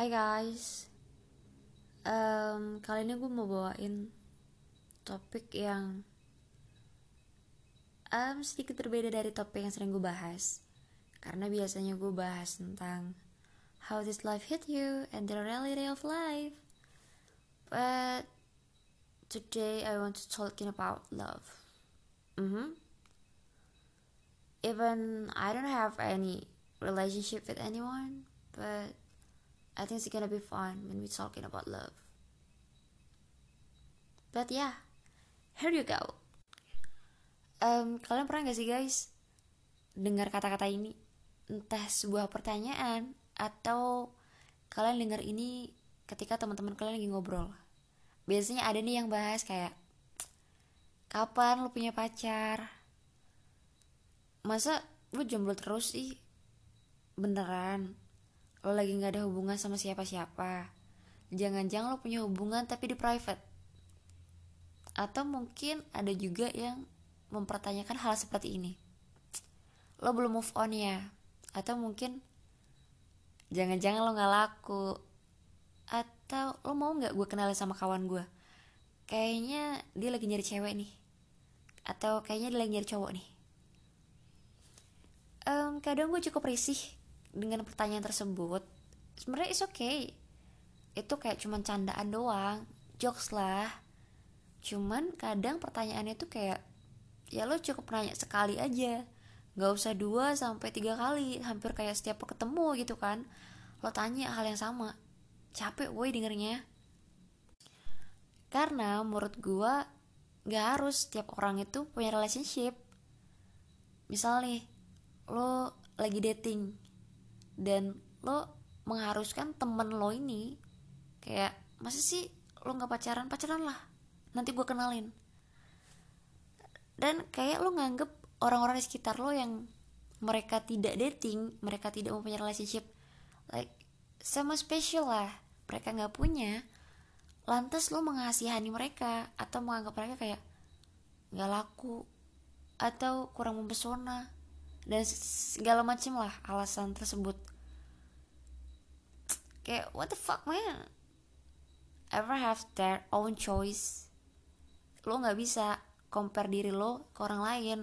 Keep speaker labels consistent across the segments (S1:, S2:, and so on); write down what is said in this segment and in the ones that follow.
S1: Hai guys, um, kali ini gue mau bawain topik yang um, sedikit berbeda dari topik yang sering gue bahas. Karena biasanya gue bahas tentang how this life hit you and the reality of life. But today I want to talking about love. Mm -hmm. Even I don't have any relationship with anyone, but I think it's gonna be fun when we're talking about love. But yeah, here you go. Um, kalian pernah gak sih guys dengar kata-kata ini? Entah sebuah pertanyaan atau kalian dengar ini ketika teman-teman kalian lagi ngobrol. Biasanya ada nih yang bahas kayak kapan lu punya pacar? Masa lu jomblo terus sih? Beneran? Lo lagi nggak ada hubungan sama siapa-siapa. Jangan-jangan lo punya hubungan tapi di private. Atau mungkin ada juga yang mempertanyakan hal seperti ini. Lo belum move on ya? Atau mungkin jangan-jangan lo nggak laku? Atau lo mau nggak gue kenalin sama kawan gue kayaknya dia lagi nyari cewek nih. Atau kayaknya dia lagi nyari cowok nih. Um, kadang gue cukup risih dengan pertanyaan tersebut sebenarnya is okay. Itu kayak cuman candaan doang jokes lah. Cuman kadang pertanyaannya tuh kayak ya lo cukup nanya sekali aja. Nggak usah dua sampai tiga kali hampir kayak setiap ketemu gitu kan. Lo tanya hal yang sama. Capek woi dengernya. Karena menurut gua nggak harus setiap orang itu punya relationship. Misal nih lo lagi dating dan lo mengharuskan temen lo ini kayak masa sih lo nggak pacaran? Pacaran lah nanti gue kenalin. Dan kayak lo nganggep orang-orang di sekitar lo yang mereka tidak dating mereka tidak mempunyai relationship like sama spesial lah. Mereka nggak punya lantas lo mengasihani mereka atau menganggap mereka kayak nggak laku atau kurang mempesona dan segala macam lah alasan tersebut kayak what the fuck man? Ever have their own choice? Lo nggak bisa compare diri lo ke orang lain.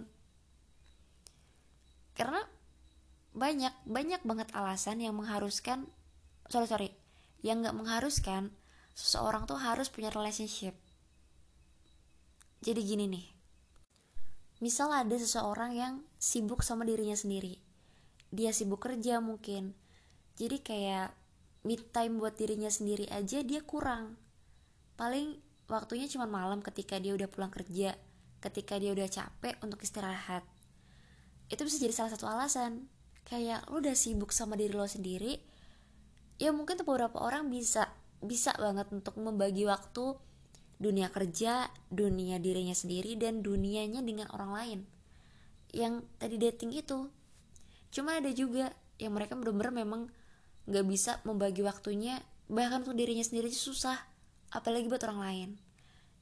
S1: Karena banyak banyak banget alasan yang mengharuskan sorry sorry yang nggak mengharuskan seseorang tuh harus punya relationship. Jadi gini nih. Misal ada seseorang yang sibuk sama dirinya sendiri. Dia sibuk kerja mungkin. Jadi kayak mid time buat dirinya sendiri aja dia kurang. Paling waktunya cuma malam ketika dia udah pulang kerja ketika dia udah capek untuk istirahat. Itu bisa jadi salah satu alasan. Kayak lo udah sibuk sama diri lo sendiri ya mungkin tuh beberapa orang bisa bisa banget untuk membagi waktu dunia kerja, dunia dirinya sendiri, dan dunianya dengan orang lain. Yang tadi dating itu, cuma ada juga yang mereka bener-bener memang gak bisa membagi waktunya, bahkan untuk dirinya sendiri susah, apalagi buat orang lain.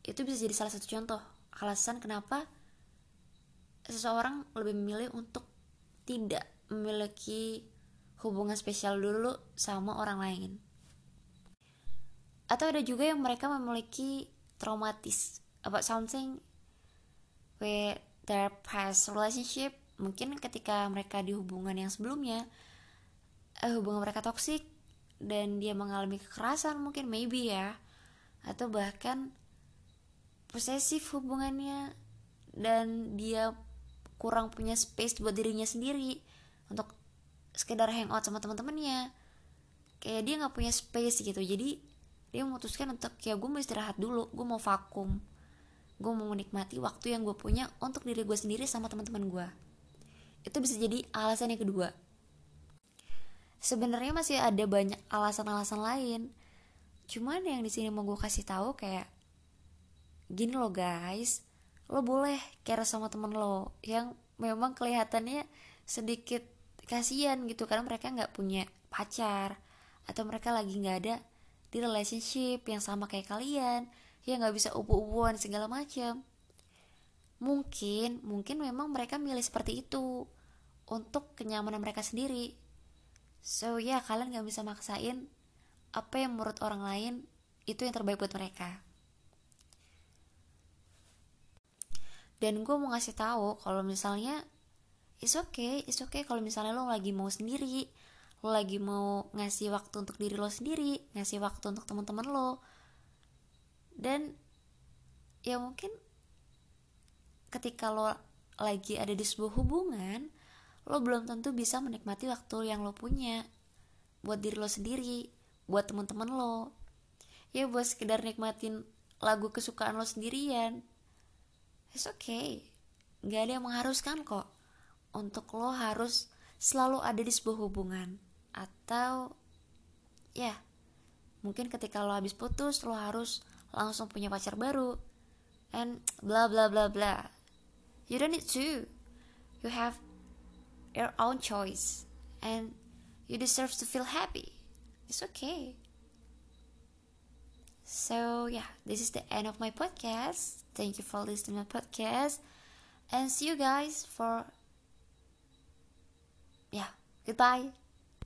S1: Itu bisa jadi salah satu contoh alasan kenapa seseorang lebih memilih untuk tidak memiliki hubungan spesial dulu sama orang lain. Atau ada juga yang mereka memiliki traumatis about something with their past relationship mungkin ketika mereka di hubungan yang sebelumnya uh, hubungan mereka toksik dan dia mengalami kekerasan mungkin maybe ya. Atau bahkan posesif hubungannya dan dia kurang punya space buat dirinya sendiri untuk sekedar hangout sama teman-temannya. Kayak dia nggak punya space gitu. Jadi dia memutuskan untuk ya gue mau istirahat dulu gue mau vakum. Gue mau menikmati waktu yang gue punya untuk diri gue sendiri sama teman-teman gue itu bisa jadi alasan yang kedua sebenarnya masih ada banyak alasan-alasan lain. Cuman yang di sini mau gue kasih tahu kayak gini loh guys lo boleh care sama temen lo yang memang kelihatannya sedikit kasihan gitu karena mereka nggak punya pacar atau mereka lagi nggak ada di relationship yang sama kayak kalian yang nggak bisa ubu-ubuan segala macam. Mungkin mungkin memang mereka milih seperti itu untuk kenyamanan mereka sendiri so ya yeah, kalian nggak bisa maksain apa yang menurut orang lain itu yang terbaik buat mereka. Dan gue mau ngasih tahu kalau misalnya it's okay it's okay kalau misalnya lo lagi mau sendiri lo lagi mau ngasih waktu untuk diri lo sendiri ngasih waktu untuk teman-teman lo. Dan ya mungkin ketika lo lagi ada di sebuah hubungan lo belum tentu bisa menikmati waktu yang lo punya. Buat diri lo sendiri buat teman-teman lo. Ya buat sekedar nikmatin lagu kesukaan lo sendirian. It's okay. Nggak ada yang mengharuskan kok. Untuk lo harus selalu ada di sebuah hubungan. Atau ya mungkin ketika lo habis putus lo harus langsung punya pacar baru. And bla bla bla bla. You don't need to. You have your own choice and you deserve to feel happy. It's okay. So yeah this is the end of my podcast. Thank you for listening to my podcast and see you guys for yeah goodbye